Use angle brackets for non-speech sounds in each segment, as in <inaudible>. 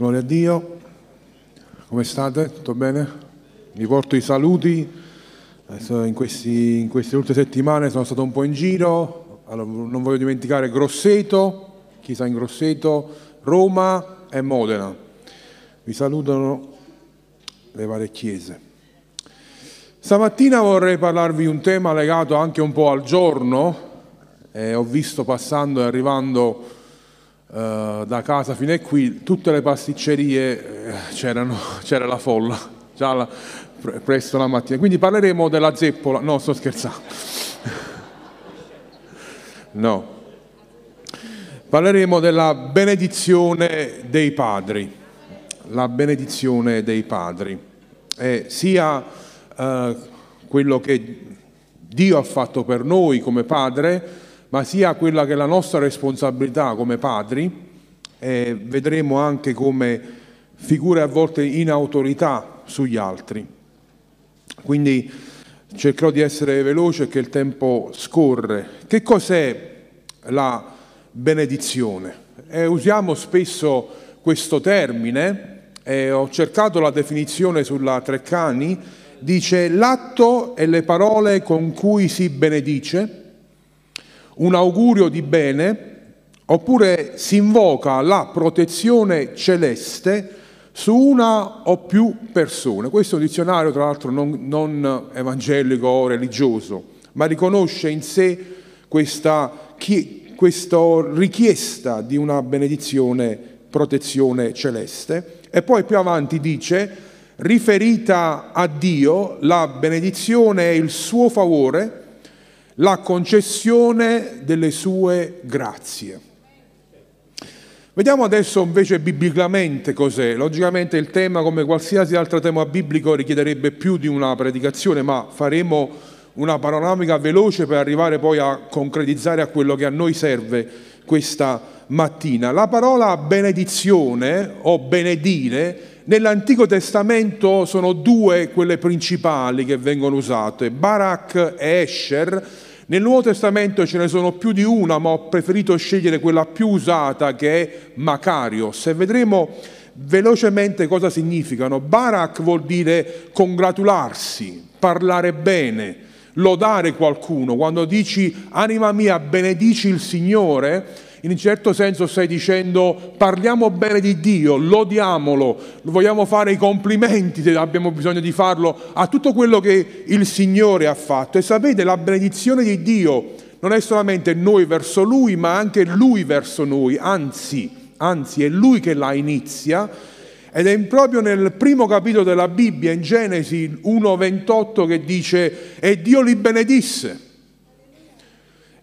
Gloria a Dio. Come state? Tutto bene? Vi porto i saluti. In, questi, in, queste ultime settimane sono stato un po' in giro. Allora, non voglio dimenticare Grosseto, Chiesa in Grosseto, Roma e Modena. Vi salutano le varie chiese. Stamattina vorrei parlarvi di un tema legato anche un po' al giorno. Eh, ho visto passando e arrivando eh, da casa fino a qui, tutte le pasticcerie eh, <laughs> c'era la folla, già la, presto la mattina. Quindi parleremo della zeppola. No, sto scherzando. <laughs> no. Parleremo della benedizione dei padri. La benedizione dei padri. Eh, sia eh, quello che Dio ha fatto per noi come padre, ma sia quella che è la nostra responsabilità come padri, e vedremo anche come figure a volte in autorità sugli altri. Quindi cercherò di essere veloce che il tempo scorre. Che cos'è la benedizione? Eh, usiamo spesso questo termine, eh, ho cercato la definizione sulla Treccani, dice l'atto e le parole con cui si benedice un augurio di bene oppure si invoca la protezione celeste su una o più persone. Questo è un dizionario, tra l'altro, non, non evangelico o religioso, ma riconosce in sé questa, questa richiesta di una benedizione, protezione celeste. E poi più avanti dice, riferita a Dio, la benedizione è il suo favore la concessione delle sue grazie. Vediamo adesso invece biblicamente cos'è. Logicamente il tema, come qualsiasi altro tema biblico, richiederebbe più di una predicazione, ma faremo una panoramica veloce per arrivare poi a concretizzare a quello che a noi serve questa mattina. La parola benedizione o benedire nell'Antico Testamento sono due quelle principali che vengono usate, Barak e Escher, nel Nuovo Testamento ce ne sono più di una, ma ho preferito scegliere quella più usata che è Macarios. E vedremo velocemente cosa significano. Barak vuol dire congratularsi, parlare bene, lodare qualcuno. Quando dici anima mia benedici il Signore, in un certo senso stai dicendo parliamo bene di Dio, lodiamolo, vogliamo fare i complimenti se abbiamo bisogno di farlo a tutto quello che il Signore ha fatto. E sapete, la benedizione di Dio non è solamente noi verso Lui, ma anche Lui verso noi, anzi, anzi è Lui che la inizia. Ed è proprio nel primo capitolo della Bibbia, in Genesi 1,28, che dice, e Dio li benedisse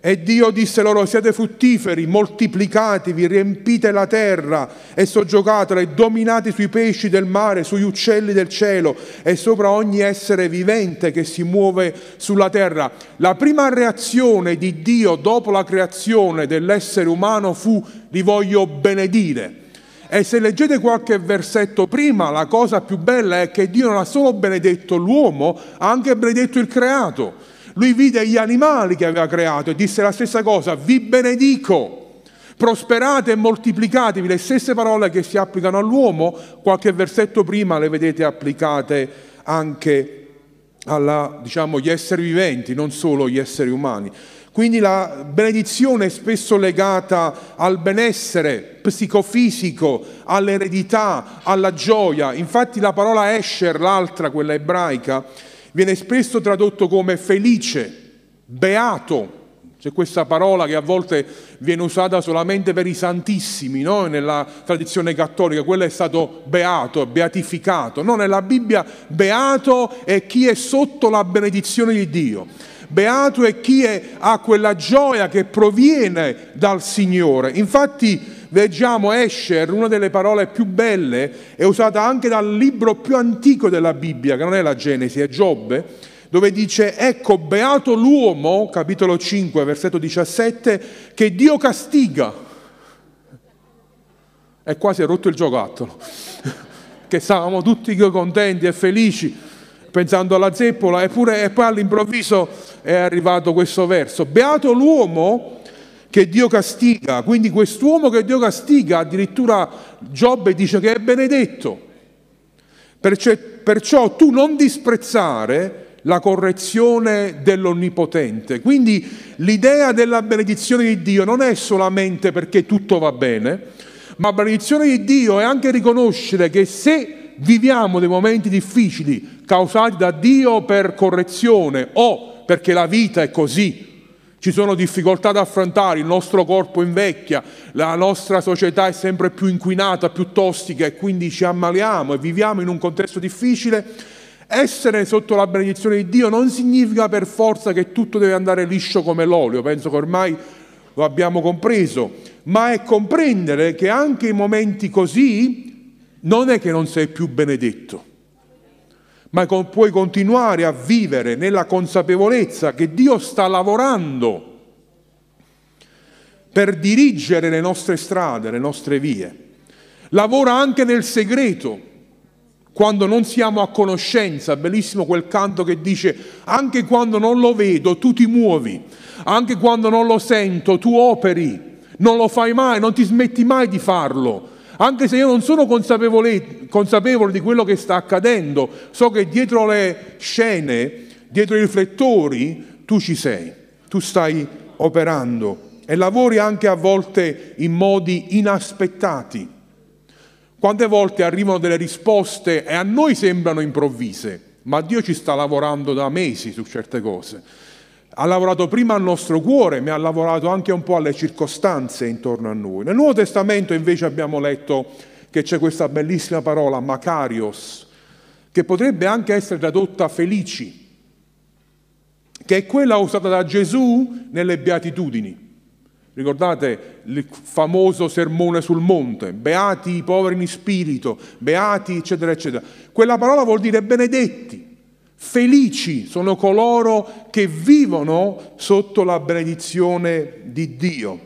e Dio disse loro siate fruttiferi, moltiplicatevi, riempite la terra e soggiocatela e dominate sui pesci del mare, sugli uccelli del cielo e sopra ogni essere vivente che si muove sulla terra. La prima reazione di Dio dopo la creazione dell'essere umano fu li voglio benedire. E se leggete qualche versetto prima, la cosa più bella è che Dio non ha solo benedetto l'uomo, ha anche benedetto il creato. Lui vide gli animali che aveva creato e disse la stessa cosa, vi benedico, prosperate e moltiplicatevi, le stesse parole che si applicano all'uomo, qualche versetto prima le vedete applicate anche agli diciamo, esseri viventi, non solo gli esseri umani. Quindi la benedizione è spesso legata al benessere psicofisico, all'eredità, alla gioia. Infatti la parola Escher, l'altra, quella ebraica, viene spesso tradotto come felice, beato. C'è questa parola che a volte viene usata solamente per i santissimi, no? nella tradizione cattolica, quello è stato beato, beatificato. No, nella Bibbia beato è chi è sotto la benedizione di Dio. Beato è chi è, ha quella gioia che proviene dal Signore. Infatti leggiamo Escher, una delle parole più belle, è usata anche dal libro più antico della Bibbia, che non è la Genesi, è Giobbe, dove dice, ecco, beato l'uomo, capitolo 5, versetto 17, che Dio castiga. E quasi è rotto il giocattolo, <laughs> che stavamo tutti contenti e felici pensando alla zeppola, eppure e poi all'improvviso è arrivato questo verso. Beato l'uomo che Dio castiga. Quindi quest'uomo che Dio castiga, addirittura Giobbe dice che è benedetto. Perciò, perciò tu non disprezzare la correzione dell'Onnipotente. Quindi l'idea della benedizione di Dio non è solamente perché tutto va bene, ma benedizione di Dio è anche riconoscere che se viviamo dei momenti difficili causati da Dio per correzione o perché la vita è così, ci sono difficoltà da affrontare, il nostro corpo invecchia, la nostra società è sempre più inquinata, più tossica e quindi ci ammaliamo e viviamo in un contesto difficile, essere sotto la benedizione di Dio non significa per forza che tutto deve andare liscio come l'olio, penso che ormai lo abbiamo compreso, ma è comprendere che anche in momenti così non è che non sei più benedetto, ma puoi continuare a vivere nella consapevolezza che Dio sta lavorando per dirigere le nostre strade, le nostre vie. Lavora anche nel segreto, quando non siamo a conoscenza, bellissimo quel canto che dice anche quando non lo vedo tu ti muovi, anche quando non lo sento tu operi, non lo fai mai, non ti smetti mai di farlo, anche se io non sono consapevole, consapevole di quello che sta accadendo, so che dietro le scene, dietro i riflettori, tu ci sei, tu stai operando e lavori anche a volte in modi inaspettati. Quante volte arrivano delle risposte e a noi sembrano improvvise, ma Dio ci sta lavorando da mesi su certe cose. Ha lavorato prima al nostro cuore, ma ha lavorato anche un po' alle circostanze intorno a noi. Nel Nuovo Testamento invece abbiamo letto che c'è questa bellissima parola, Macarios, che potrebbe anche essere tradotta felici, che è quella usata da Gesù nelle beatitudini. Ricordate il famoso sermone sul monte, beati i poveri in spirito, beati, eccetera, eccetera. Quella parola vuol dire benedetti, felici sono coloro che vivono sotto la benedizione di Dio.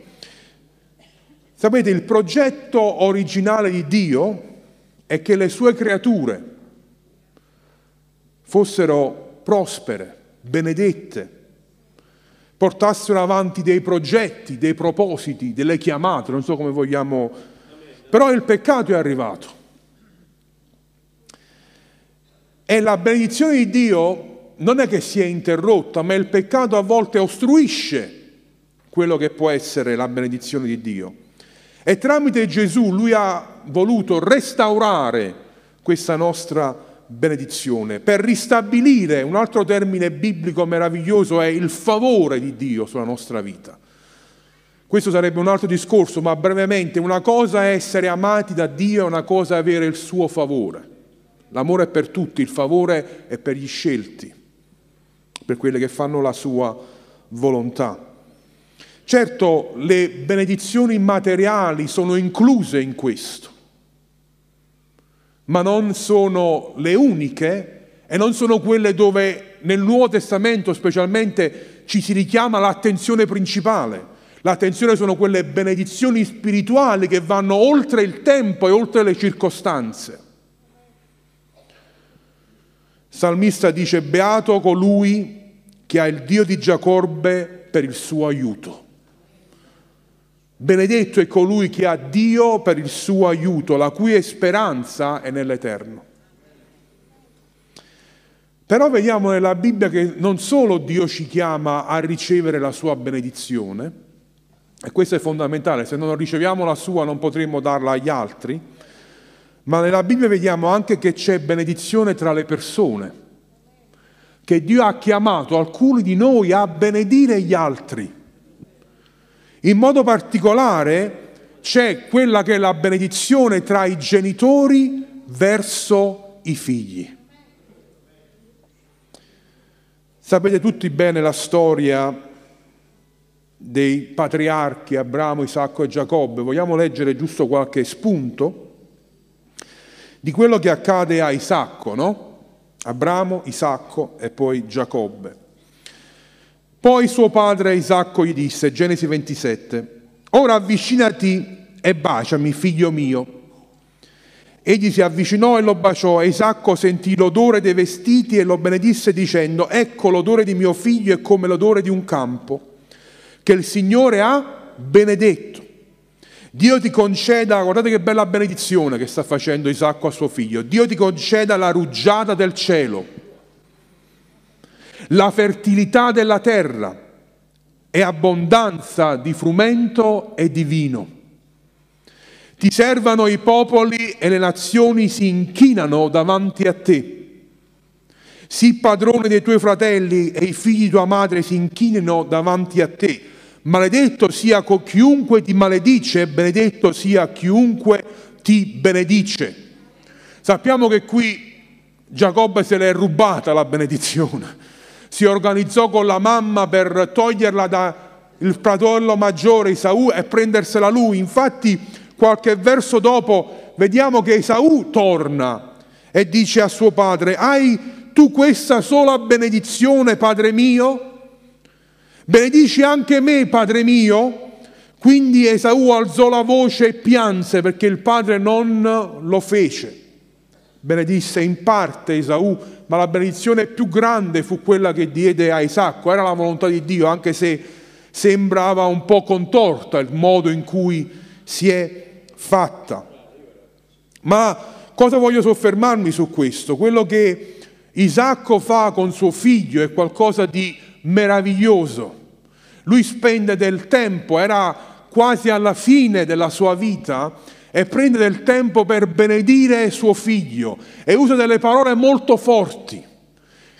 Sapete, il progetto originale di Dio è che le sue creature fossero prospere, benedette, portassero avanti dei progetti, dei propositi, delle chiamate, non so come vogliamo, però il peccato è arrivato. E la benedizione di Dio non è che si è interrotta, ma il peccato a volte ostruisce quello che può essere la benedizione di Dio. E tramite Gesù lui ha voluto restaurare questa nostra benedizione, per ristabilire, un altro termine biblico meraviglioso è il favore di Dio sulla nostra vita. Questo sarebbe un altro discorso, ma brevemente una cosa è essere amati da Dio, una cosa è avere il suo favore. L'amore è per tutti, il favore è per gli scelti, per quelli che fanno la sua volontà. Certo, le benedizioni materiali sono incluse in questo ma non sono le uniche e non sono quelle dove nel Nuovo Testamento specialmente ci si richiama l'attenzione principale. L'attenzione sono quelle benedizioni spirituali che vanno oltre il tempo e oltre le circostanze. Salmista dice, beato colui che ha il Dio di Giacobbe per il suo aiuto. Benedetto è colui che ha Dio per il suo aiuto, la cui speranza è nell'Eterno. Però vediamo nella Bibbia che non solo Dio ci chiama a ricevere la sua benedizione, e questo è fondamentale, se non riceviamo la sua non potremo darla agli altri, ma nella Bibbia vediamo anche che c'è benedizione tra le persone, che Dio ha chiamato alcuni di noi a benedire gli altri. In modo particolare c'è quella che è la benedizione tra i genitori verso i figli. Sapete tutti bene la storia dei patriarchi Abramo, Isacco e Giacobbe. Vogliamo leggere giusto qualche spunto di quello che accade a Isacco, no? Abramo, Isacco e poi Giacobbe. Poi suo padre Isacco gli disse, Genesi 27, ora avvicinati e baciami, figlio mio. Egli si avvicinò e lo baciò e Isacco sentì l'odore dei vestiti e lo benedisse dicendo, ecco l'odore di mio figlio è come l'odore di un campo che il Signore ha benedetto. Dio ti conceda, guardate che bella benedizione che sta facendo Isacco a suo figlio, Dio ti conceda la rugiada del cielo, la fertilità della terra e abbondanza di frumento e di vino. Ti servano i popoli e le nazioni si inchinano davanti a te. Sii padrone dei tuoi fratelli e i figli di tua madre si inchinino davanti a te Maledetto sia chiunque ti maledice, benedetto sia chiunque ti benedice. Sappiamo che qui Giacobbe se l'è rubata la benedizione. Si organizzò con la mamma per toglierla dal fratello maggiore Isaù e prendersela lui. Infatti, qualche verso dopo, vediamo che Isaù torna e dice a suo padre: Hai tu questa sola benedizione, padre mio? Benedici anche me, padre mio. Quindi Esaù alzò la voce e pianse perché il padre non lo fece. Benedisse in parte Esaù, ma la benedizione più grande fu quella che diede a Isacco. Era la volontà di Dio, anche se sembrava un po' contorta il modo in cui si è fatta. Ma cosa voglio soffermarmi su questo? Quello che Isacco fa con suo figlio è qualcosa di meraviglioso. Lui spende del tempo, era quasi alla fine della sua vita e prende del tempo per benedire suo figlio e usa delle parole molto forti.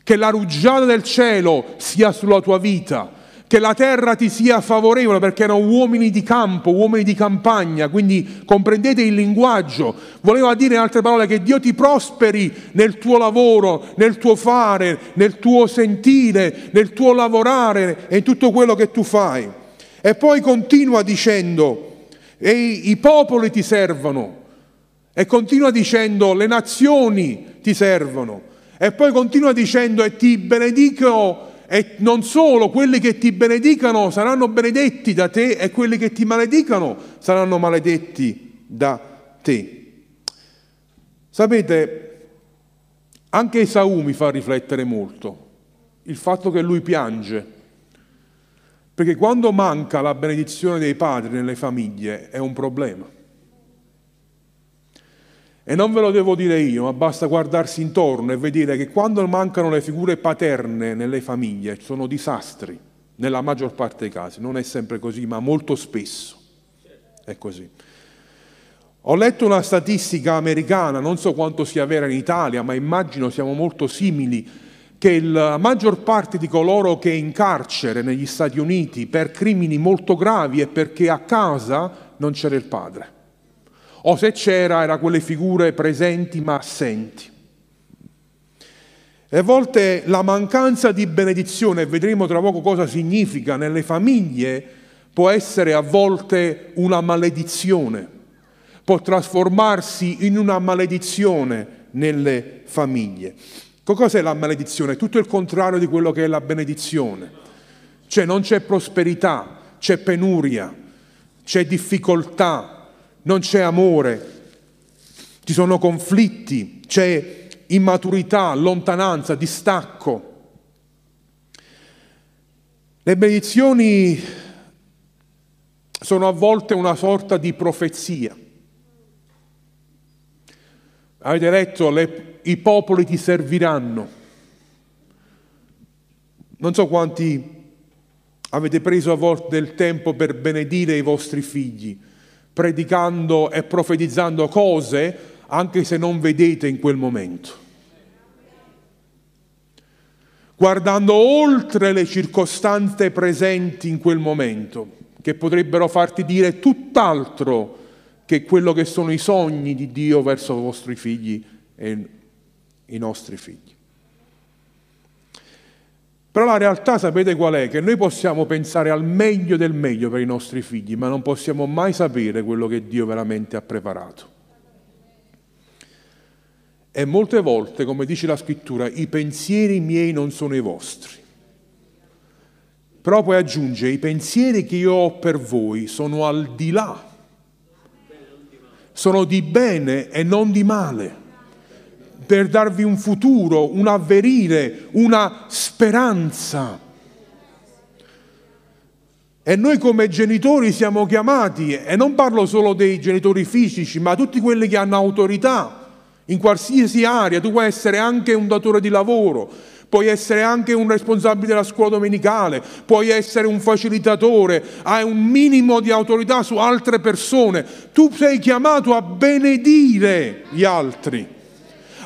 Che la rugiada del cielo sia sulla tua vita, che la terra ti sia favorevole perché erano uomini di campo, uomini di campagna, quindi comprendete il linguaggio. Voleva dire in altre parole che Dio ti prosperi nel tuo lavoro, nel tuo fare, nel tuo sentire, nel tuo lavorare e in tutto quello che tu fai. E poi continua dicendo, e i popoli ti servono, e continua dicendo, le nazioni ti servono, e poi continua dicendo, e ti benedico e non solo quelli che ti benedicano saranno benedetti da te e quelli che ti maledicano saranno maledetti da te. Sapete, anche Esaù mi fa riflettere molto il fatto che lui piange, perché quando manca la benedizione dei padri nelle famiglie è un problema. E non ve lo devo dire io, ma basta guardarsi intorno e vedere che quando mancano le figure paterne nelle famiglie sono disastri, nella maggior parte dei casi. Non è sempre così, ma molto spesso è così. Ho letto una statistica americana, non so quanto sia vera in Italia, ma immagino siamo molto simili, che la maggior parte di coloro che è in carcere negli Stati Uniti per crimini molto gravi è perché a casa non c'era il padre o se c'era era quelle figure presenti ma assenti. E a volte la mancanza di benedizione, vedremo tra poco cosa significa nelle famiglie, può essere a volte una maledizione, può trasformarsi in una maledizione nelle famiglie. Cos'è la maledizione? Tutto il contrario di quello che è la benedizione. Cioè non c'è prosperità, c'è penuria, c'è difficoltà, non c'è amore, ci sono conflitti, c'è immaturità, lontananza, distacco. Le benedizioni sono a volte una sorta di profezia. Avete letto, le, i popoli ti serviranno. Non so quanti avete preso a volte del tempo per benedire i vostri figli predicando e profetizzando cose anche se non vedete in quel momento. Guardando oltre le circostanze presenti in quel momento, che potrebbero farti dire tutt'altro che quello che sono i sogni di Dio verso i vostri figli e i nostri figli. Però la realtà sapete qual è? Che noi possiamo pensare al meglio del meglio per i nostri figli, ma non possiamo mai sapere quello che Dio veramente ha preparato. E molte volte, come dice la scrittura, i pensieri miei non sono i vostri. Però poi aggiunge, i pensieri che io ho per voi sono al di là, sono di bene e non di male per darvi un futuro, un avvenire, una speranza. E noi come genitori siamo chiamati, e non parlo solo dei genitori fisici, ma tutti quelli che hanno autorità in qualsiasi area. Tu puoi essere anche un datore di lavoro, puoi essere anche un responsabile della scuola domenicale, puoi essere un facilitatore, hai un minimo di autorità su altre persone. Tu sei chiamato a benedire gli altri,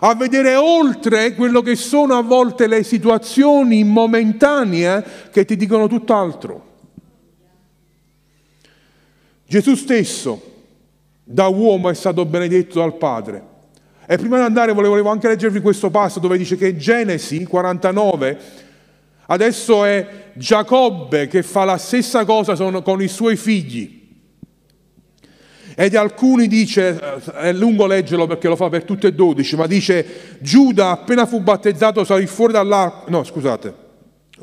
a vedere oltre quello che sono a volte le situazioni momentanee che ti dicono tutt'altro. Gesù stesso da uomo è stato benedetto dal Padre. E prima di andare volevo anche leggervi questo passo dove dice che Genesi 49, adesso è Giacobbe che fa la stessa cosa con i suoi figli. E di alcuni dice, è lungo leggerlo perché lo fa per tutte e dodici, ma dice Giuda appena fu battezzato salì fuori dall'acqua, no scusate,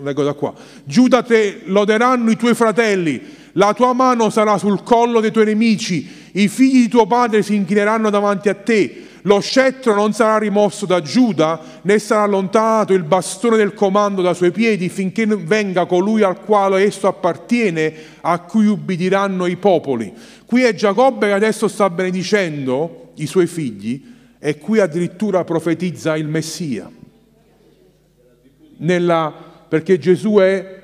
leggo da qua, Giuda te loderanno i tuoi fratelli, la tua mano sarà sul collo dei tuoi nemici, i figli di tuo padre si inchineranno davanti a te, lo scettro non sarà rimosso da Giuda, né sarà allontanato il bastone del comando dai suoi piedi, finché venga colui al quale esso appartiene, a cui ubbidiranno i popoli. Qui è Giacobbe che adesso sta benedicendo i suoi figli e qui addirittura profetizza il Messia. Nella, perché Gesù è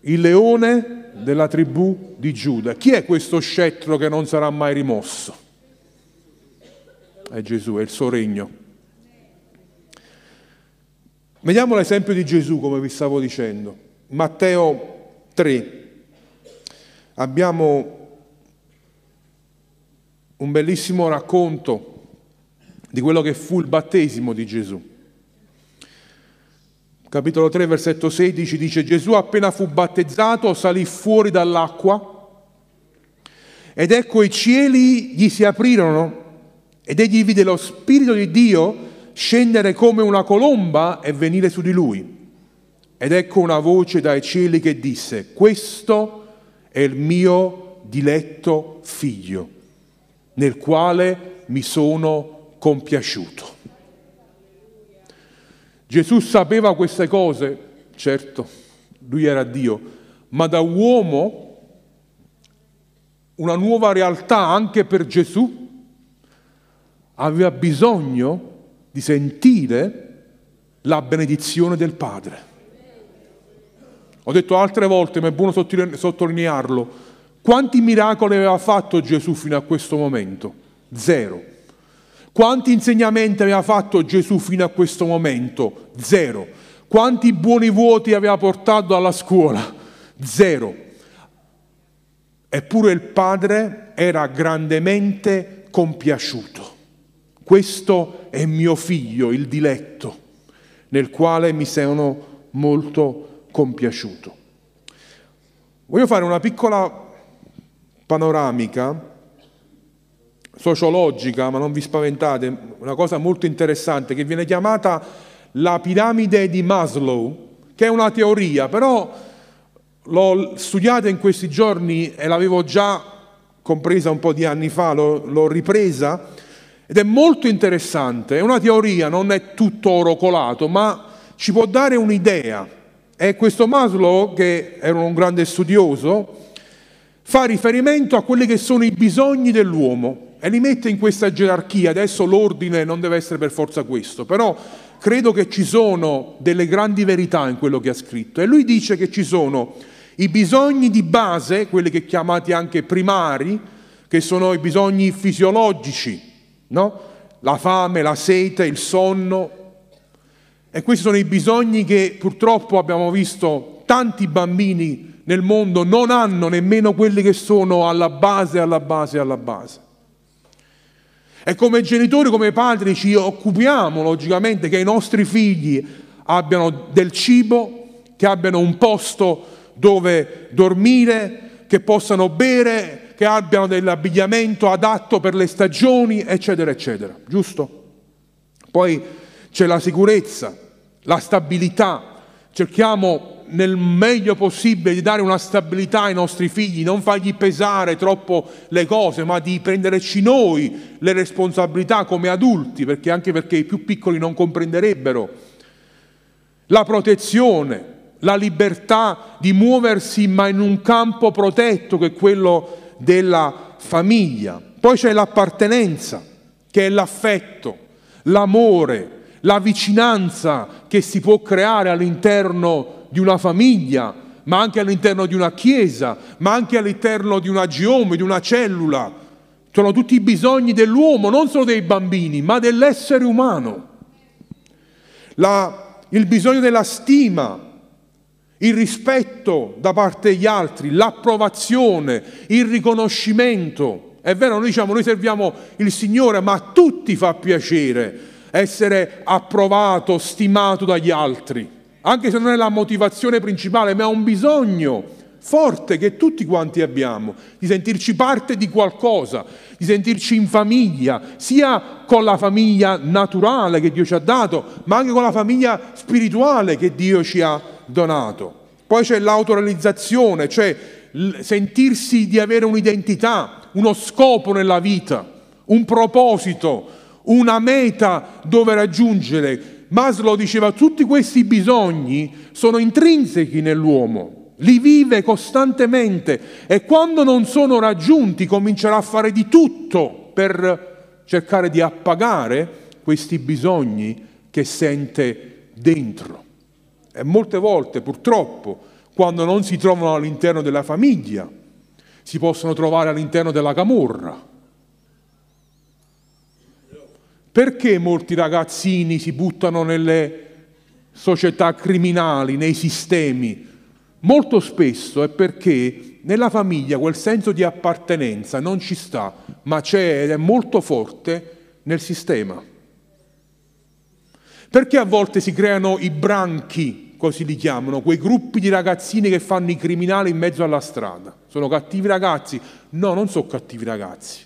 il leone della tribù di Giuda. Chi è questo scettro che non sarà mai rimosso? È Gesù, è il suo regno. Vediamo l'esempio di Gesù, come vi stavo dicendo. Matteo 3. Abbiamo un bellissimo racconto di quello che fu il battesimo di Gesù capitolo 3, versetto 16 dice Gesù appena fu battezzato salì fuori dall'acqua ed ecco i cieli gli si aprirono ed egli vide lo Spirito di Dio scendere come una colomba e venire su di lui. Ed ecco una voce dai cieli che disse, questo è il mio diletto figlio, nel quale mi sono compiaciuto. Gesù sapeva queste cose, certo, lui era Dio, ma da uomo una nuova realtà anche per Gesù aveva bisogno di sentire la benedizione del Padre. Ho detto altre volte, ma è buono sottolinearlo, quanti miracoli aveva fatto Gesù fino a questo momento? Zero. Quanti insegnamenti aveva fatto Gesù fino a questo momento? Zero. Quanti buoni voti aveva portato alla scuola? Zero. Eppure il Padre era grandemente compiaciuto. Questo è mio figlio, il diletto, nel quale mi sono molto compiaciuto. Voglio fare una piccola panoramica sociologica, ma non vi spaventate, una cosa molto interessante che viene chiamata la piramide di Maslow, che è una teoria, però l'ho studiata in questi giorni e l'avevo già compresa un po' di anni fa, l'ho, l'ho ripresa ed è molto interessante, è una teoria, non è tutto oro colato, ma ci può dare un'idea. E questo Maslow, che era un grande studioso, fa riferimento a quelli che sono i bisogni dell'uomo e li mette in questa gerarchia. Adesso l'ordine non deve essere per forza questo, però credo che ci sono delle grandi verità in quello che ha scritto. E lui dice che ci sono i bisogni di base, quelli che chiamati anche primari, che sono i bisogni fisiologici, no? la fame, la sete, il sonno. E questi sono i bisogni che purtroppo abbiamo visto tanti bambini nel mondo non hanno nemmeno quelli che sono alla base, alla base, alla base. E come genitori, come padri ci occupiamo logicamente che i nostri figli abbiano del cibo, che abbiano un posto dove dormire, che possano bere, che abbiano dell'abbigliamento adatto per le stagioni, eccetera, eccetera. Giusto? Poi c'è la sicurezza, la stabilità. Cerchiamo nel meglio possibile di dare una stabilità ai nostri figli, non fargli pesare troppo le cose, ma di prenderci noi le responsabilità come adulti, perché anche perché i più piccoli non comprenderebbero. La protezione, la libertà di muoversi ma in un campo protetto che è quello della famiglia. Poi c'è l'appartenenza, che è l'affetto, l'amore, la vicinanza che si può creare all'interno di una famiglia, ma anche all'interno di una chiesa, ma anche all'interno di una geome, di una cellula. Sono tutti i bisogni dell'uomo, non solo dei bambini, ma dell'essere umano. La, il bisogno della stima, il rispetto da parte degli altri, l'approvazione, il riconoscimento. È vero, noi diciamo, noi serviamo il Signore, ma a tutti fa piacere essere approvato, stimato dagli altri, anche se non è la motivazione principale, ma è un bisogno forte che tutti quanti abbiamo, di sentirci parte di qualcosa, di sentirci in famiglia, sia con la famiglia naturale che Dio ci ha dato, ma anche con la famiglia spirituale che Dio ci ha donato. Poi c'è l'autorealizzazione, cioè sentirsi di avere un'identità, uno scopo nella vita, un proposito, una meta dove raggiungere. Maslow diceva tutti questi bisogni sono intrinseci nell'uomo, li vive costantemente e quando non sono raggiunti comincerà a fare di tutto per cercare di appagare questi bisogni che sente dentro. E molte volte, purtroppo, quando non si trovano all'interno della famiglia, si possono trovare all'interno della camorra. Perché molti ragazzini si buttano nelle società criminali, nei sistemi? Molto spesso è perché nella famiglia quel senso di appartenenza non ci sta, ma c'è ed è molto forte nel sistema. Perché a volte si creano i branchi, così li chiamano, quei gruppi di ragazzini che fanno i criminali in mezzo alla strada? Sono cattivi ragazzi? No, non sono cattivi ragazzi,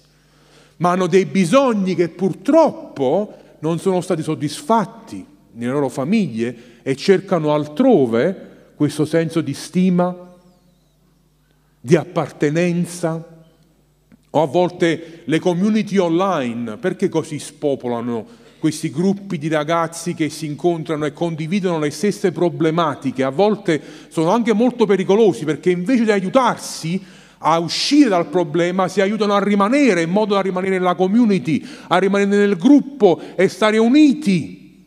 ma hanno dei bisogni che purtroppo non sono stati soddisfatti nelle loro famiglie e cercano altrove questo senso di stima, di appartenenza, o a volte le community online, perché così spopolano questi gruppi di ragazzi che si incontrano e condividono le stesse problematiche, a volte sono anche molto pericolosi perché invece di aiutarsi a uscire dal problema si aiutano a rimanere in modo da rimanere nella community, a rimanere nel gruppo e stare uniti.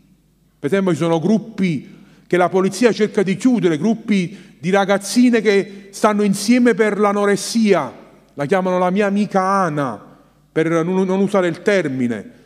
Per esempio ci sono gruppi che la polizia cerca di chiudere, gruppi di ragazzine che stanno insieme per l'anoressia, la chiamano la mia amica Ana, per non usare il termine,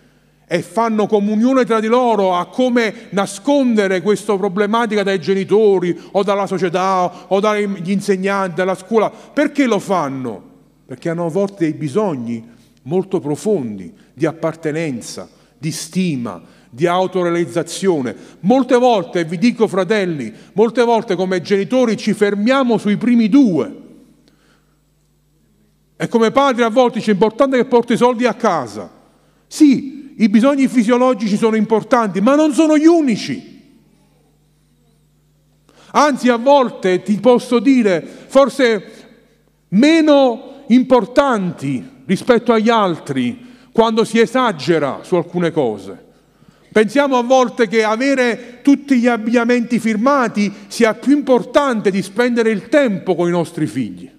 e fanno comunione tra di loro a come nascondere questa problematica dai genitori o dalla società o dagli insegnanti, dalla scuola. Perché lo fanno? Perché hanno a volte dei bisogni molto profondi di appartenenza, di stima, di autorealizzazione. Molte volte, vi dico fratelli, molte volte come genitori ci fermiamo sui primi due. E come padri a volte dice è importante che porti i soldi a casa. Sì, i bisogni fisiologici sono importanti, ma non sono gli unici. Anzi, a volte ti posso dire, forse meno importanti rispetto agli altri, quando si esagera su alcune cose. Pensiamo a volte che avere tutti gli abbigliamenti firmati sia più importante di spendere il tempo con i nostri figli.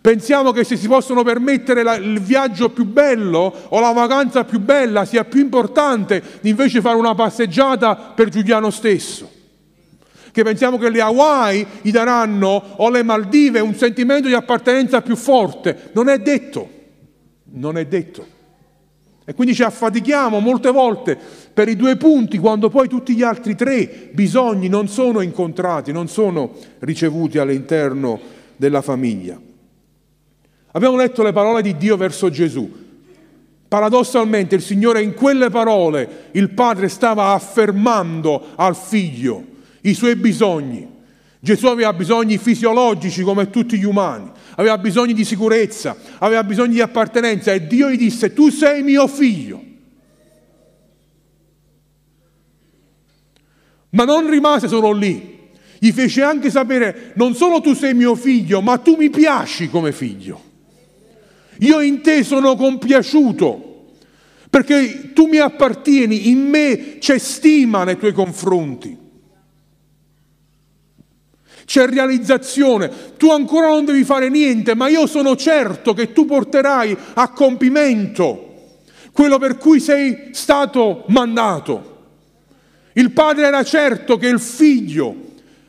Pensiamo che se si possono permettere la, il viaggio più bello o la vacanza più bella sia più importante di invece fare una passeggiata per Giuliano stesso. Che pensiamo che le Hawaii gli daranno o le Maldive un sentimento di appartenenza più forte. Non è detto. Non è detto. E quindi ci affatichiamo molte volte per i due punti quando poi tutti gli altri tre bisogni non sono incontrati, non sono ricevuti all'interno della famiglia. Abbiamo letto le parole di Dio verso Gesù. Paradossalmente il Signore in quelle parole, il Padre stava affermando al figlio i suoi bisogni. Gesù aveva bisogni fisiologici come tutti gli umani, aveva bisogni di sicurezza, aveva bisogni di appartenenza e Dio gli disse tu sei mio figlio. Ma non rimase solo lì, gli fece anche sapere non solo tu sei mio figlio, ma tu mi piaci come figlio. Io in te sono compiaciuto perché tu mi appartieni, in me c'è stima nei tuoi confronti. c'è realizzazione, tu ancora non devi fare niente, ma io sono certo che tu porterai a compimento quello per cui sei stato mandato. Il padre era certo che il figlio,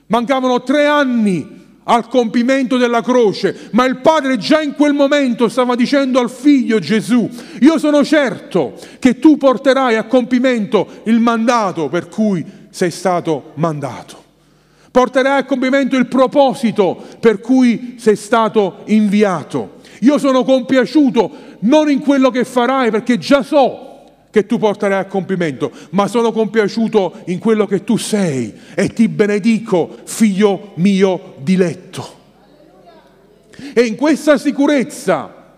mancavano tre anni al compimento della croce, ma il padre già in quel momento stava dicendo al figlio Gesù, io sono certo che tu porterai a compimento il mandato per cui sei stato mandato. Porterai a compimento il proposito per cui sei stato inviato. Io sono compiaciuto non in quello che farai, perché già so che tu porterai a compimento, ma sono compiaciuto in quello che tu sei e ti benedico, figlio mio diletto. E in questa sicurezza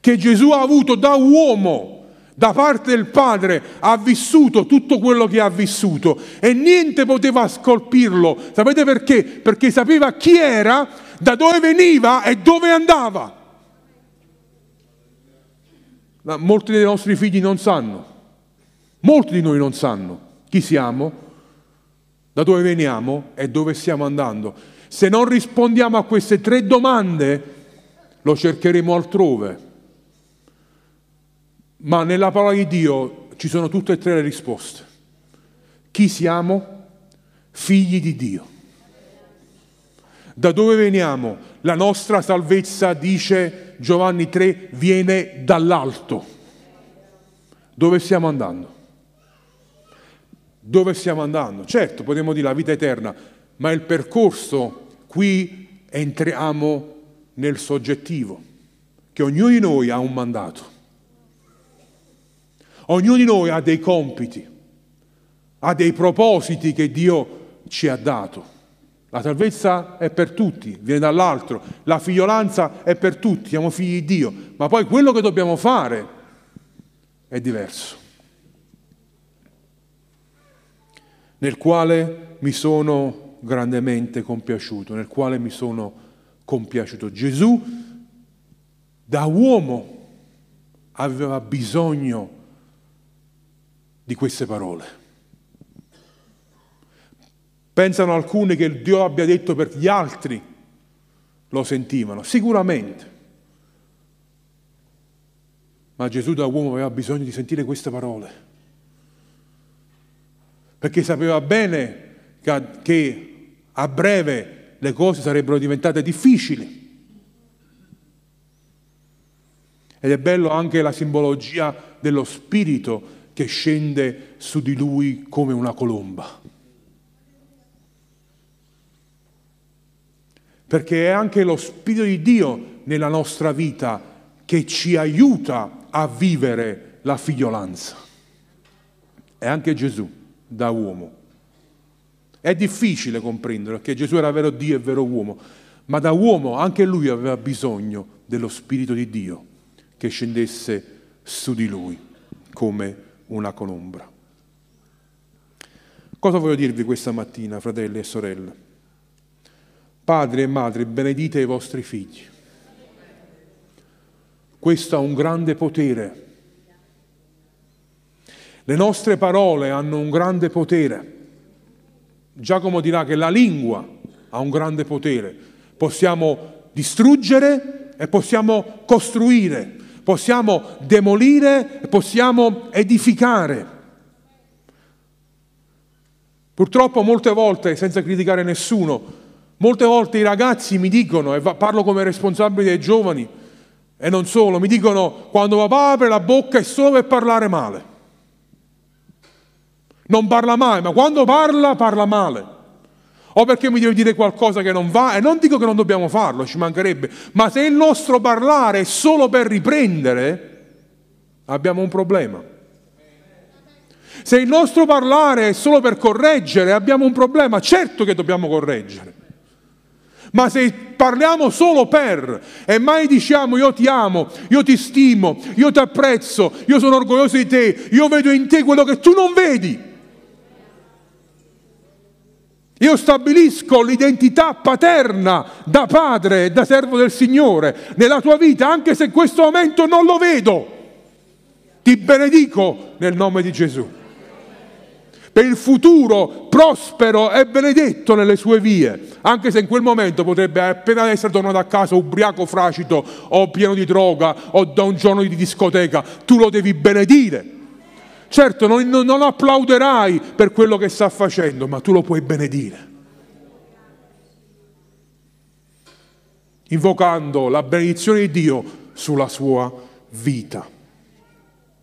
che Gesù ha avuto da uomo, da parte del Padre, ha vissuto tutto quello che ha vissuto e niente poteva scolpirlo. Sapete perché? Perché sapeva chi era, da dove veniva e dove andava. Ma molti dei nostri figli non sanno, molti di noi non sanno chi siamo, da dove veniamo e dove stiamo andando. Se non rispondiamo a queste tre domande, lo cercheremo altrove. Ma nella parola di Dio ci sono tutte e tre le risposte. Chi siamo? Figli di Dio. Da dove veniamo? La nostra salvezza, dice Giovanni 3, viene dall'alto. Dove stiamo andando? Dove stiamo andando? Certo, potremmo dire la vita eterna, ma il percorso qui entriamo nel soggettivo, che ognuno di noi ha un mandato. Ognuno di noi ha dei compiti, ha dei propositi che Dio ci ha dato. La salvezza è per tutti, viene dall'altro, la figliolanza è per tutti, siamo figli di Dio, ma poi quello che dobbiamo fare è diverso. Nel quale mi sono grandemente compiaciuto, nel quale mi sono compiaciuto. Gesù da uomo aveva bisogno di queste parole. Pensano alcuni che Dio abbia detto per gli altri, lo sentivano, sicuramente. Ma Gesù da uomo aveva bisogno di sentire queste parole, perché sapeva bene che a breve le cose sarebbero diventate difficili. Ed è bello anche la simbologia dello Spirito che scende su di lui come una colomba. Perché è anche lo Spirito di Dio nella nostra vita che ci aiuta a vivere la figliolanza. È anche Gesù da uomo. È difficile comprendere perché Gesù era vero Dio e vero uomo, ma da uomo anche lui aveva bisogno dello Spirito di Dio che scendesse su di lui come una colombra. Cosa voglio dirvi questa mattina, fratelli e sorelle? Padri e madri, benedite i vostri figli. Questo ha un grande potere. Le nostre parole hanno un grande potere. Giacomo dirà che la lingua ha un grande potere. Possiamo distruggere e possiamo costruire, possiamo demolire e possiamo edificare. Purtroppo molte volte, senza criticare nessuno, Molte volte i ragazzi mi dicono, e parlo come responsabile dei giovani, e non solo, mi dicono quando papà apre la bocca è solo per parlare male. Non parla mai, ma quando parla, parla male. O perché mi deve dire qualcosa che non va, e non dico che non dobbiamo farlo, ci mancherebbe, ma se il nostro parlare è solo per riprendere, abbiamo un problema. Se il nostro parlare è solo per correggere, abbiamo un problema. Certo che dobbiamo correggere. Ma se parliamo solo per e mai diciamo io ti amo, io ti stimo, io ti apprezzo, io sono orgoglioso di te, io vedo in te quello che tu non vedi. Io stabilisco l'identità paterna da padre e da servo del Signore nella tua vita, anche se in questo momento non lo vedo. Ti benedico nel nome di Gesù. Per il futuro prospero e benedetto nelle sue vie, anche se in quel momento potrebbe appena essere tornato a casa ubriaco, fracito o pieno di droga o da un giorno di discoteca, tu lo devi benedire. Certo, non, non applauderai per quello che sta facendo, ma tu lo puoi benedire. Invocando la benedizione di Dio sulla sua vita.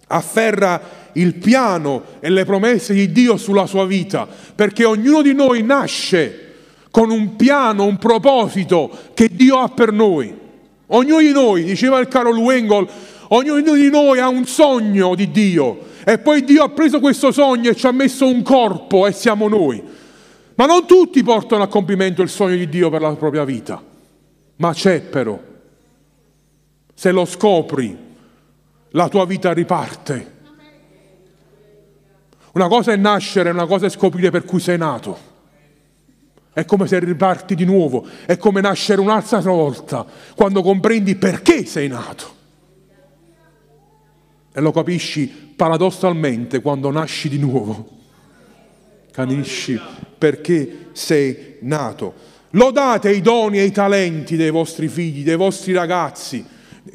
Afferra il piano e le promesse di Dio sulla sua vita, perché ognuno di noi nasce con un piano, un proposito che Dio ha per noi. Ognuno di noi, diceva il caro Luengol, ognuno di noi ha un sogno di Dio e poi Dio ha preso questo sogno e ci ha messo un corpo e siamo noi. Ma non tutti portano a compimento il sogno di Dio per la propria vita, ma c'è però. Se lo scopri, la tua vita riparte. Una cosa è nascere, una cosa è scoprire per cui sei nato. È come se riparti di nuovo, è come nascere un'altra volta, quando comprendi perché sei nato. E lo capisci paradossalmente quando nasci di nuovo. Capisci perché sei nato. Lodate i doni e i talenti dei vostri figli, dei vostri ragazzi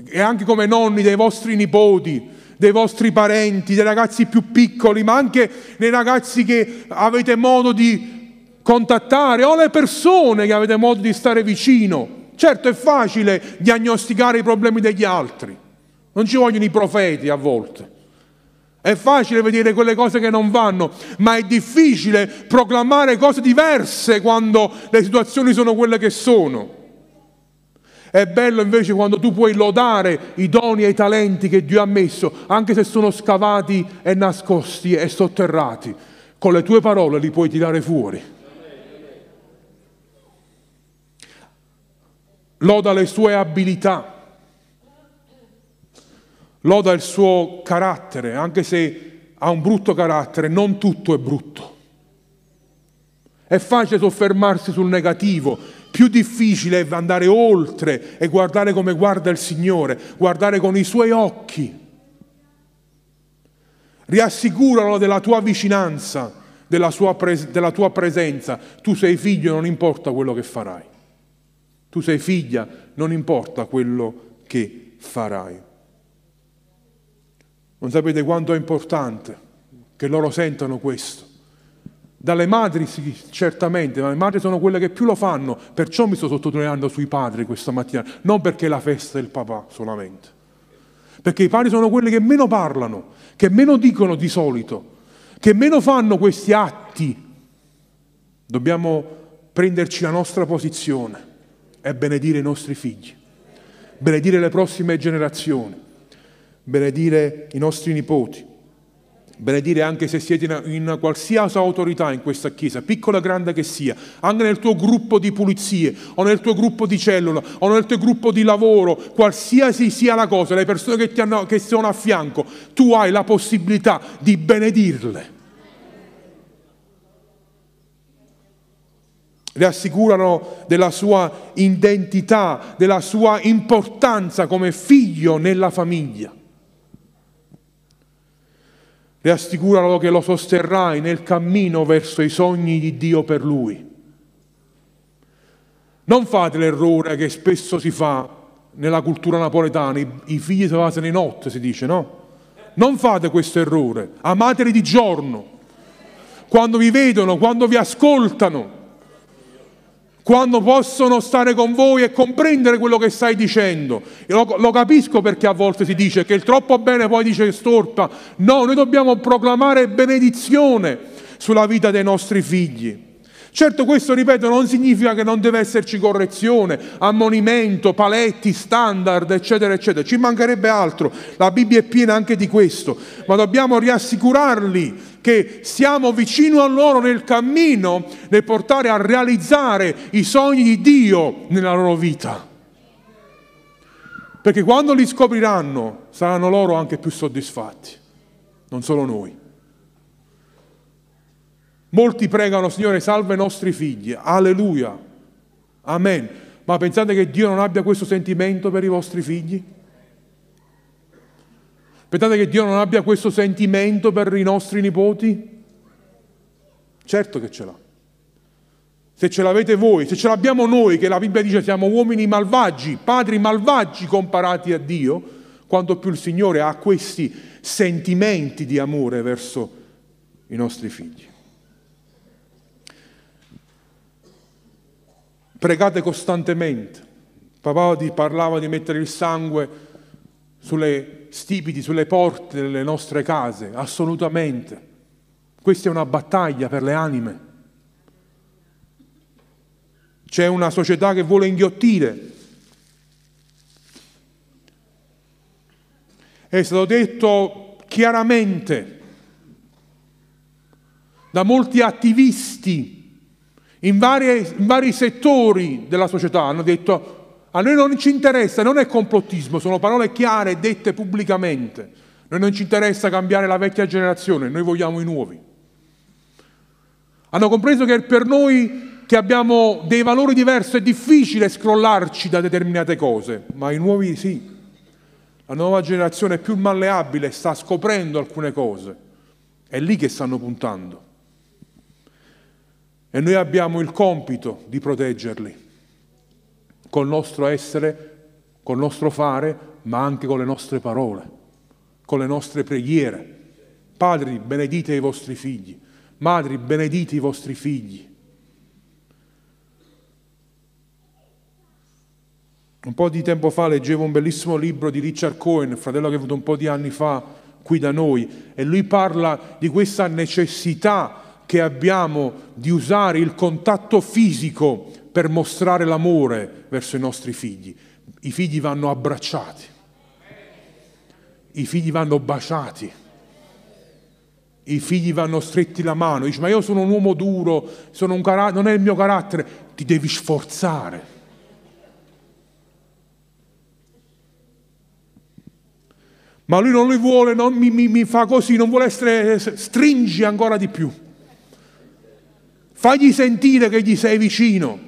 e anche come nonni dei vostri nipoti dei vostri parenti, dei ragazzi più piccoli, ma anche dei ragazzi che avete modo di contattare o le persone che avete modo di stare vicino. Certo è facile diagnosticare i problemi degli altri, non ci vogliono i profeti a volte. È facile vedere quelle cose che non vanno, ma è difficile proclamare cose diverse quando le situazioni sono quelle che sono. È bello invece quando tu puoi lodare i doni e i talenti che Dio ha messo, anche se sono scavati e nascosti e sotterrati. Con le tue parole li puoi tirare fuori. Loda le sue abilità, loda il suo carattere, anche se ha un brutto carattere, non tutto è brutto. È facile soffermarsi sul negativo, più difficile è andare oltre e guardare come guarda il Signore, guardare con i suoi occhi. Riassicuralo della tua vicinanza, della, pres- della tua presenza. Tu sei figlio, non importa quello che farai. Tu sei figlia, non importa quello che farai. Non sapete quanto è importante che loro sentano questo. Dalle madri sì, certamente, ma le madri sono quelle che più lo fanno, perciò mi sto sottolineando sui padri questa mattina, non perché è la festa del papà solamente. Perché i padri sono quelli che meno parlano, che meno dicono di solito, che meno fanno questi atti. Dobbiamo prenderci la nostra posizione e benedire i nostri figli, benedire le prossime generazioni, benedire i nostri nipoti benedire anche se siete in qualsiasi autorità in questa chiesa, piccola o grande che sia, anche nel tuo gruppo di pulizie o nel tuo gruppo di cellula o nel tuo gruppo di lavoro, qualsiasi sia la cosa, le persone che, ti hanno, che sono a fianco, tu hai la possibilità di benedirle. Le assicurano della sua identità, della sua importanza come figlio nella famiglia. Rassicuralo che lo sosterrai nel cammino verso i sogni di Dio per lui. Non fate l'errore che spesso si fa nella cultura napoletana, i, i figli si basano in notte, si dice, no? Non fate questo errore, amateli di giorno, quando vi vedono, quando vi ascoltano quando possono stare con voi e comprendere quello che stai dicendo. Lo, lo, capisco perché a volte si dice che il troppo bene poi dice storpa. No, noi dobbiamo proclamare benedizione sulla vita dei nostri figli. Certo questo, ripeto, non significa che non deve esserci correzione, ammonimento, paletti, standard, eccetera, eccetera. Ci mancherebbe altro. La Bibbia è piena anche di questo. Ma dobbiamo riassicurarli che siamo vicino a loro nel cammino nel portare a realizzare i sogni di Dio nella loro vita. Perché quando li scopriranno saranno loro anche più soddisfatti, non solo noi. Molti pregano, Signore, salva i nostri figli, alleluia, amen. Ma pensate che Dio non abbia questo sentimento per i vostri figli? Pensate che Dio non abbia questo sentimento per i nostri nipoti? Certo che ce l'ha. Se ce l'avete voi, se ce l'abbiamo noi, che la Bibbia dice siamo uomini malvagi, padri malvagi comparati a Dio, quanto più il Signore ha questi sentimenti di amore verso i nostri figli. Pregate costantemente. Papà parlava di mettere il sangue sulle stipiti, sulle porte delle nostre case, assolutamente. Questa è una battaglia per le anime. C'è una società che vuole inghiottire. È stato detto chiaramente da molti attivisti in, varie, in vari settori della società, hanno detto a noi non ci interessa, non è complottismo, sono parole chiare dette pubblicamente. A noi non ci interessa cambiare la vecchia generazione, noi vogliamo i nuovi. Hanno compreso che per noi che abbiamo dei valori diversi è difficile scrollarci da determinate cose, ma i nuovi sì. La nuova generazione è più malleabile, sta scoprendo alcune cose. È lì che stanno puntando. E noi abbiamo il compito di proteggerli col nostro essere, col nostro fare, ma anche con le nostre parole, con le nostre preghiere. Padri, benedite i vostri figli. Madri, benedite i vostri figli. Un po' di tempo fa leggevo un bellissimo libro di Richard Cohen, fratello che è venuto un po' di anni fa qui da noi, e lui parla di questa necessità che abbiamo di usare il contatto fisico per mostrare l'amore verso i nostri figli. I figli vanno abbracciati, i figli vanno baciati, i figli vanno stretti la mano. Dici, ma io sono un uomo duro, un car- non è il mio carattere, ti devi sforzare. Ma lui non li vuole, non mi, mi, mi fa così, non vuole essere, stringi ancora di più. Fagli sentire che gli sei vicino.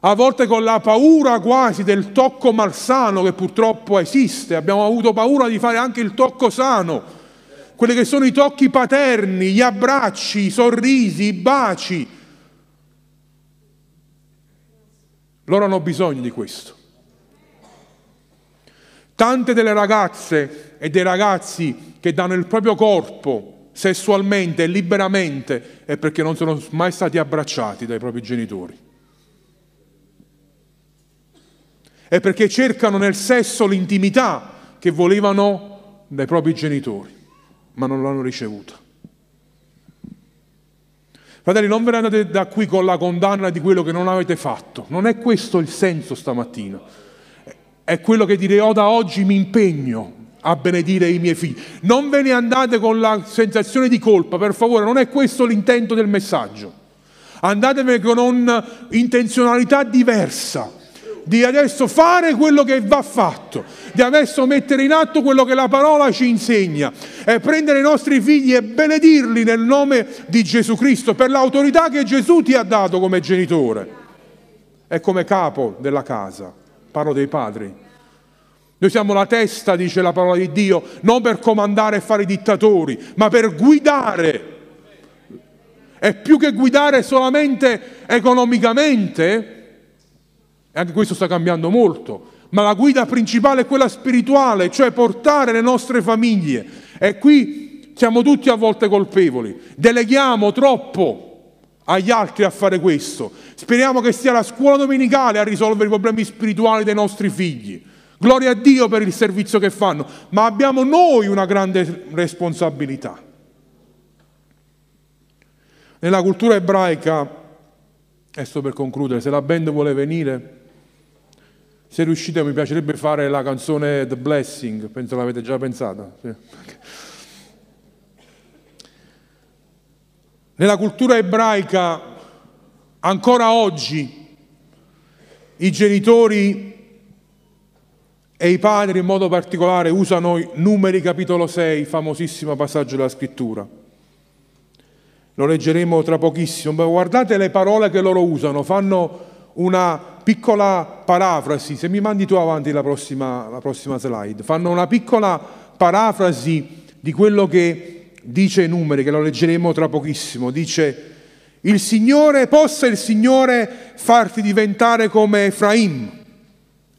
A volte con la paura quasi del tocco malsano che purtroppo esiste, abbiamo avuto paura di fare anche il tocco sano, quelli che sono i tocchi paterni, gli abbracci, i sorrisi, i baci. Loro hanno bisogno di questo. Tante delle ragazze e dei ragazzi che danno il proprio corpo sessualmente e liberamente è perché non sono mai stati abbracciati dai propri genitori. È perché cercano nel sesso l'intimità che volevano dai propri genitori, ma non l'hanno ricevuta. Fratelli, non ve ne andate da qui con la condanna di quello che non avete fatto. Non è questo il senso stamattina. È quello che dire, io da oggi mi impegno a benedire i miei figli. Non ve ne andate con la sensazione di colpa, per favore, non è questo l'intento del messaggio. Andatevene con un'intenzionalità diversa, di adesso fare quello che va fatto, di adesso mettere in atto quello che la parola ci insegna e prendere i nostri figli e benedirli nel nome di Gesù Cristo, per l'autorità che Gesù ti ha dato come genitore e come capo della casa. Parlo dei padri. Noi siamo la testa, dice la parola di Dio, non per comandare e fare i dittatori, ma per guidare. E più che guidare solamente economicamente, e anche questo sta cambiando molto, ma la guida principale è quella spirituale, cioè portare le nostre famiglie. E qui siamo tutti a volte colpevoli. Deleghiamo troppo agli altri a fare questo. Speriamo che sia la scuola domenicale a risolvere i problemi spirituali dei nostri figli. Gloria a Dio per il servizio che fanno, ma abbiamo noi una grande responsabilità. Nella cultura ebraica, e sto per concludere, se la band vuole venire, se riuscite mi piacerebbe fare la canzone The Blessing, penso l'avete già pensata. Sì. Nella cultura ebraica, ancora oggi, i genitori e i padri in modo particolare usano Numeri capitolo 6, famosissimo passaggio della scrittura. Lo leggeremo tra pochissimo, ma guardate le parole che loro usano, fanno una piccola parafrasi, se mi mandi tu avanti la prossima, la prossima slide, fanno una piccola parafrasi di quello che dice ai numeri, che lo leggeremo tra pochissimo, dice il Signore, possa il Signore farti diventare come Efraim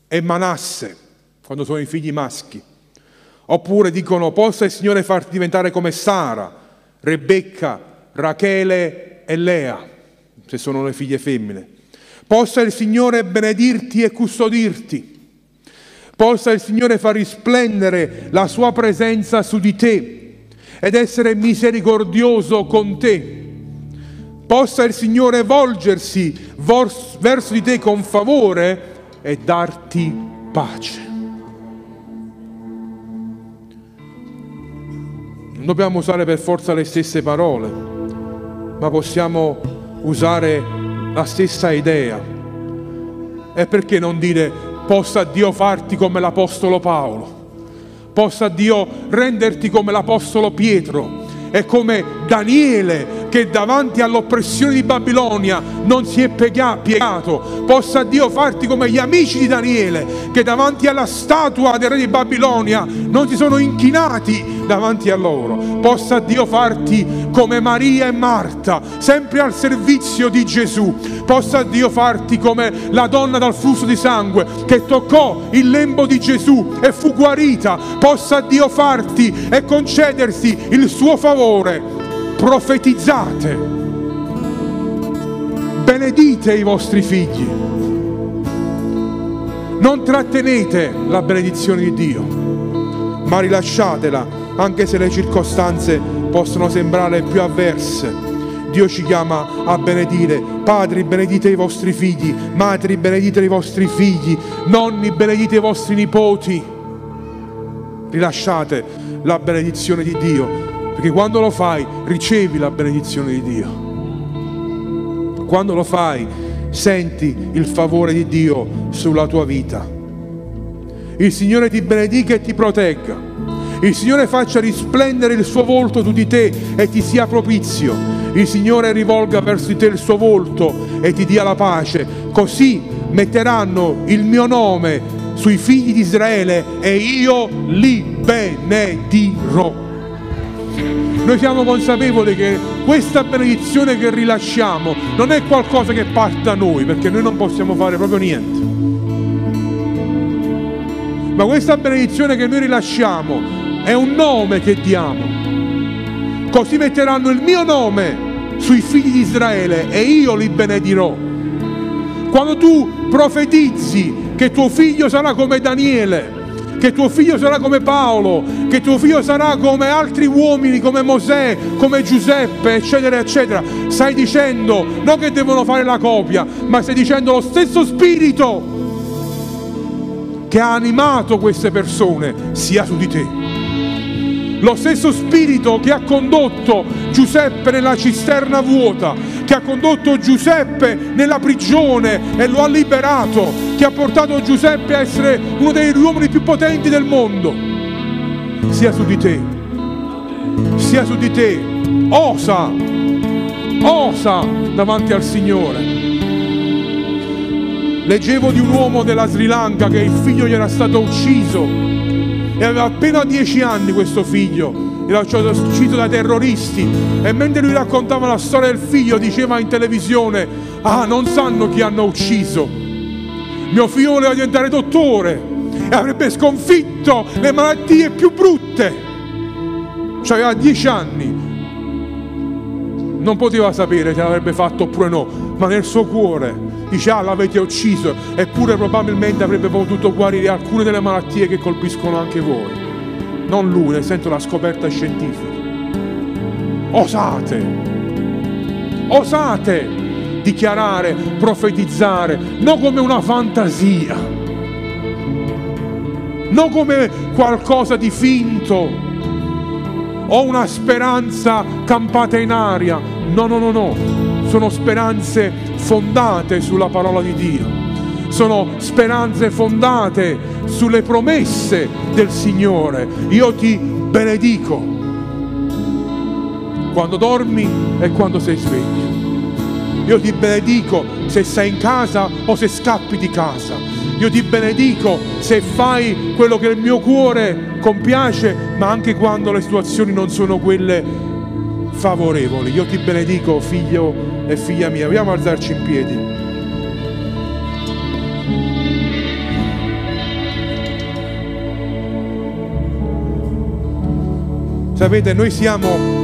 e Manasse, quando sono i figli maschi. Oppure dicono, possa il Signore farti diventare come Sara, Rebecca, Rachele e Lea, se sono le figlie femmine. Possa il Signore benedirti e custodirti. Possa il Signore far risplendere la sua presenza su di te ed essere misericordioso con te possa il Signore volgersi verso di te con favore e darti pace. Dobbiamo usare per forza le stesse parole, ma possiamo usare la stessa idea. E perché non dire possa Dio farti come l'Apostolo Paolo? Possa Dio renderti come l'Apostolo Pietro? E come Daniele che davanti all'oppressione di Babilonia non si è piegato. Possa Dio farti come gli amici di Daniele che davanti alla statua del re di Babilonia non si sono inchinati davanti a loro. Possa Dio farti come Maria e Marta, sempre al servizio di Gesù. Possa Dio farti come la donna dal flusso di sangue che toccò il lembo di Gesù e fu guarita. Possa Dio farti e concedersi il suo favore profetizzate, benedite i vostri figli, non trattenete la benedizione di Dio, ma rilasciatela anche se le circostanze possono sembrare più avverse. Dio ci chiama a benedire. Padri, benedite i vostri figli. Madri, benedite i vostri figli. Nonni, benedite i vostri nipoti. Rilasciate la benedizione di Dio perché quando lo fai ricevi la benedizione di Dio. Quando lo fai senti il favore di Dio sulla tua vita. Il Signore ti benedica e ti protegga. Il Signore faccia risplendere il suo volto su di te e ti sia propizio. Il Signore rivolga verso di te il suo volto e ti dia la pace. Così metteranno il mio nome sui figli di Israele e io li benedirò. Noi siamo consapevoli che questa benedizione che rilasciamo non è qualcosa che parte da noi, perché noi non possiamo fare proprio niente. Ma questa benedizione che noi rilasciamo è un nome che diamo. Così metteranno il mio nome sui figli di Israele e io li benedirò. Quando tu profetizzi che tuo figlio sarà come Daniele, che tuo figlio sarà come Paolo, che tuo figlio sarà come altri uomini, come Mosè, come Giuseppe, eccetera, eccetera. Stai dicendo non che devono fare la copia, ma stai dicendo lo stesso spirito che ha animato queste persone sia su di te. Lo stesso spirito che ha condotto Giuseppe nella cisterna vuota, che ha condotto Giuseppe nella prigione e lo ha liberato, che ha portato Giuseppe a essere uno degli uomini più potenti del mondo, sia su di te, sia su di te, osa, osa davanti al Signore. Leggevo di un uomo della Sri Lanka che il figlio gli era stato ucciso. E aveva appena dieci anni questo figlio, era stato ucciso dai terroristi. E mentre lui raccontava la storia del figlio diceva in televisione, ah non sanno chi hanno ucciso, mio figlio voleva diventare dottore e avrebbe sconfitto le malattie più brutte, cioè aveva dieci anni, non poteva sapere se l'avrebbe fatto oppure no, ma nel suo cuore dice ah l'avete ucciso, eppure probabilmente avrebbe potuto guarire alcune delle malattie che colpiscono anche voi. Non lui, nel senso la scoperta scientifica. Osate, osate dichiarare, profetizzare, non come una fantasia, non come qualcosa di finto o una speranza campata in aria. No, no, no, no. Sono speranze fondate sulla parola di Dio, sono speranze fondate sulle promesse del Signore. Io ti benedico quando dormi e quando sei sveglio. Io ti benedico se sei in casa o se scappi di casa. Io ti benedico se fai quello che il mio cuore compiace, ma anche quando le situazioni non sono quelle favorevoli. Io ti benedico, figlio e figlia mia. Vogliamo alzarci in piedi. Sapete, noi siamo,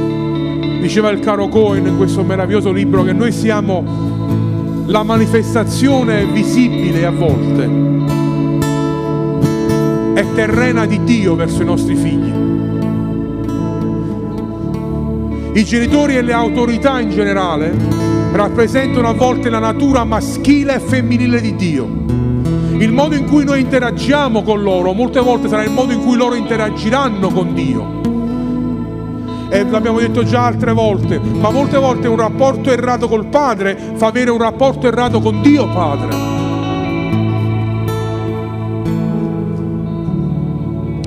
diceva il caro Cohen in questo meraviglioso libro, che noi siamo la manifestazione visibile a volte è terrena di Dio verso i nostri figli. I genitori e le autorità in generale rappresentano a volte la natura maschile e femminile di Dio. Il modo in cui noi interagiamo con loro molte volte sarà il modo in cui loro interagiranno con Dio e l'abbiamo detto già altre volte, ma molte volte un rapporto errato col Padre fa avere un rapporto errato con Dio Padre.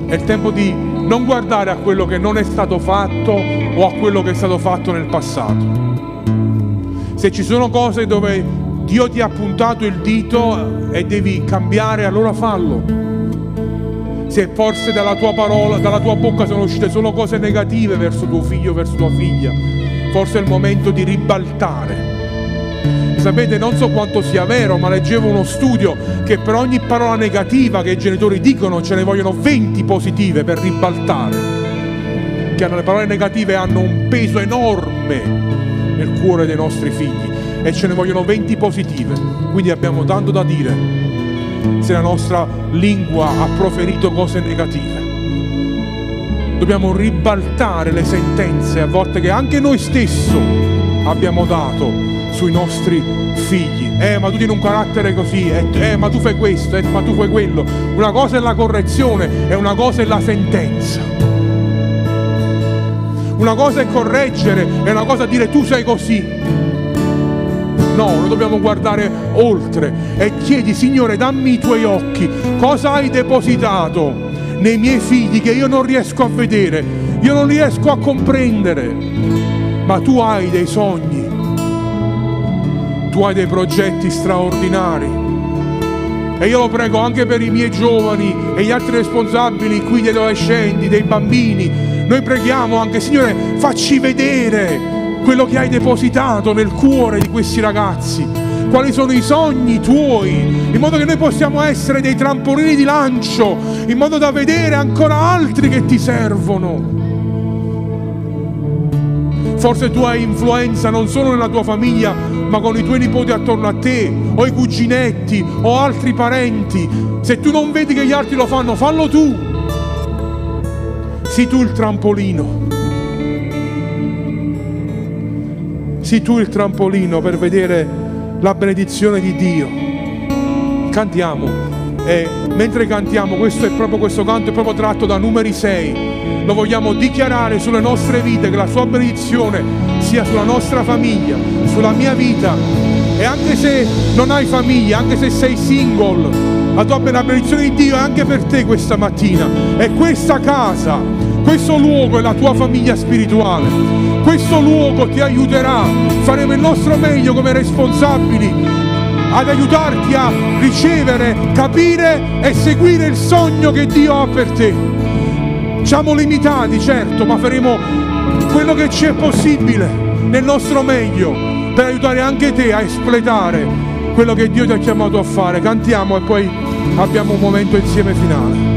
È il tempo di non guardare a quello che non è stato fatto o a quello che è stato fatto nel passato. Se ci sono cose dove Dio ti ha puntato il dito e devi cambiare, allora fallo se forse dalla tua parola, dalla tua bocca sono uscite solo cose negative verso tuo figlio, verso tua figlia, forse è il momento di ribaltare. Sapete, non so quanto sia vero, ma leggevo uno studio che per ogni parola negativa che i genitori dicono ce ne vogliono 20 positive per ribaltare. Che le parole negative hanno un peso enorme nel cuore dei nostri figli e ce ne vogliono 20 positive. Quindi abbiamo tanto da dire se la nostra lingua ha proferito cose negative. Dobbiamo ribaltare le sentenze a volte che anche noi stessi abbiamo dato sui nostri figli. Eh, ma tu tieni un carattere così, eh, eh ma tu fai questo, eh, ma tu fai quello. Una cosa è la correzione e una cosa è la sentenza. Una cosa è correggere e una cosa è dire tu sei così. No, noi dobbiamo guardare oltre e chiedi, Signore, dammi i tuoi occhi. Cosa hai depositato nei miei figli che io non riesco a vedere, io non riesco a comprendere? Ma tu hai dei sogni, tu hai dei progetti straordinari. E io lo prego anche per i miei giovani e gli altri responsabili qui, degli adolescenti, dei bambini. Noi preghiamo anche, Signore, facci vedere quello che hai depositato nel cuore di questi ragazzi, quali sono i sogni tuoi, in modo che noi possiamo essere dei trampolini di lancio, in modo da vedere ancora altri che ti servono. Forse tu hai influenza non solo nella tua famiglia, ma con i tuoi nipoti attorno a te, o i cuginetti, o altri parenti. Se tu non vedi che gli altri lo fanno, fallo tu. Sii tu il trampolino Sii tu il trampolino per vedere la benedizione di Dio. Cantiamo e mentre cantiamo, questo è proprio questo canto è proprio tratto da numeri 6. Lo vogliamo dichiarare sulle nostre vite che la sua benedizione sia sulla nostra famiglia, sulla mia vita. E anche se non hai famiglia, anche se sei single, la tua benedizione di Dio è anche per te questa mattina. E questa casa, questo luogo è la tua famiglia spirituale. Questo luogo ti aiuterà, faremo il nostro meglio come responsabili ad aiutarti a ricevere, capire e seguire il sogno che Dio ha per te. Siamo limitati, certo, ma faremo quello che ci è possibile nel nostro meglio per aiutare anche te a espletare quello che Dio ti ha chiamato a fare. Cantiamo e poi abbiamo un momento insieme finale.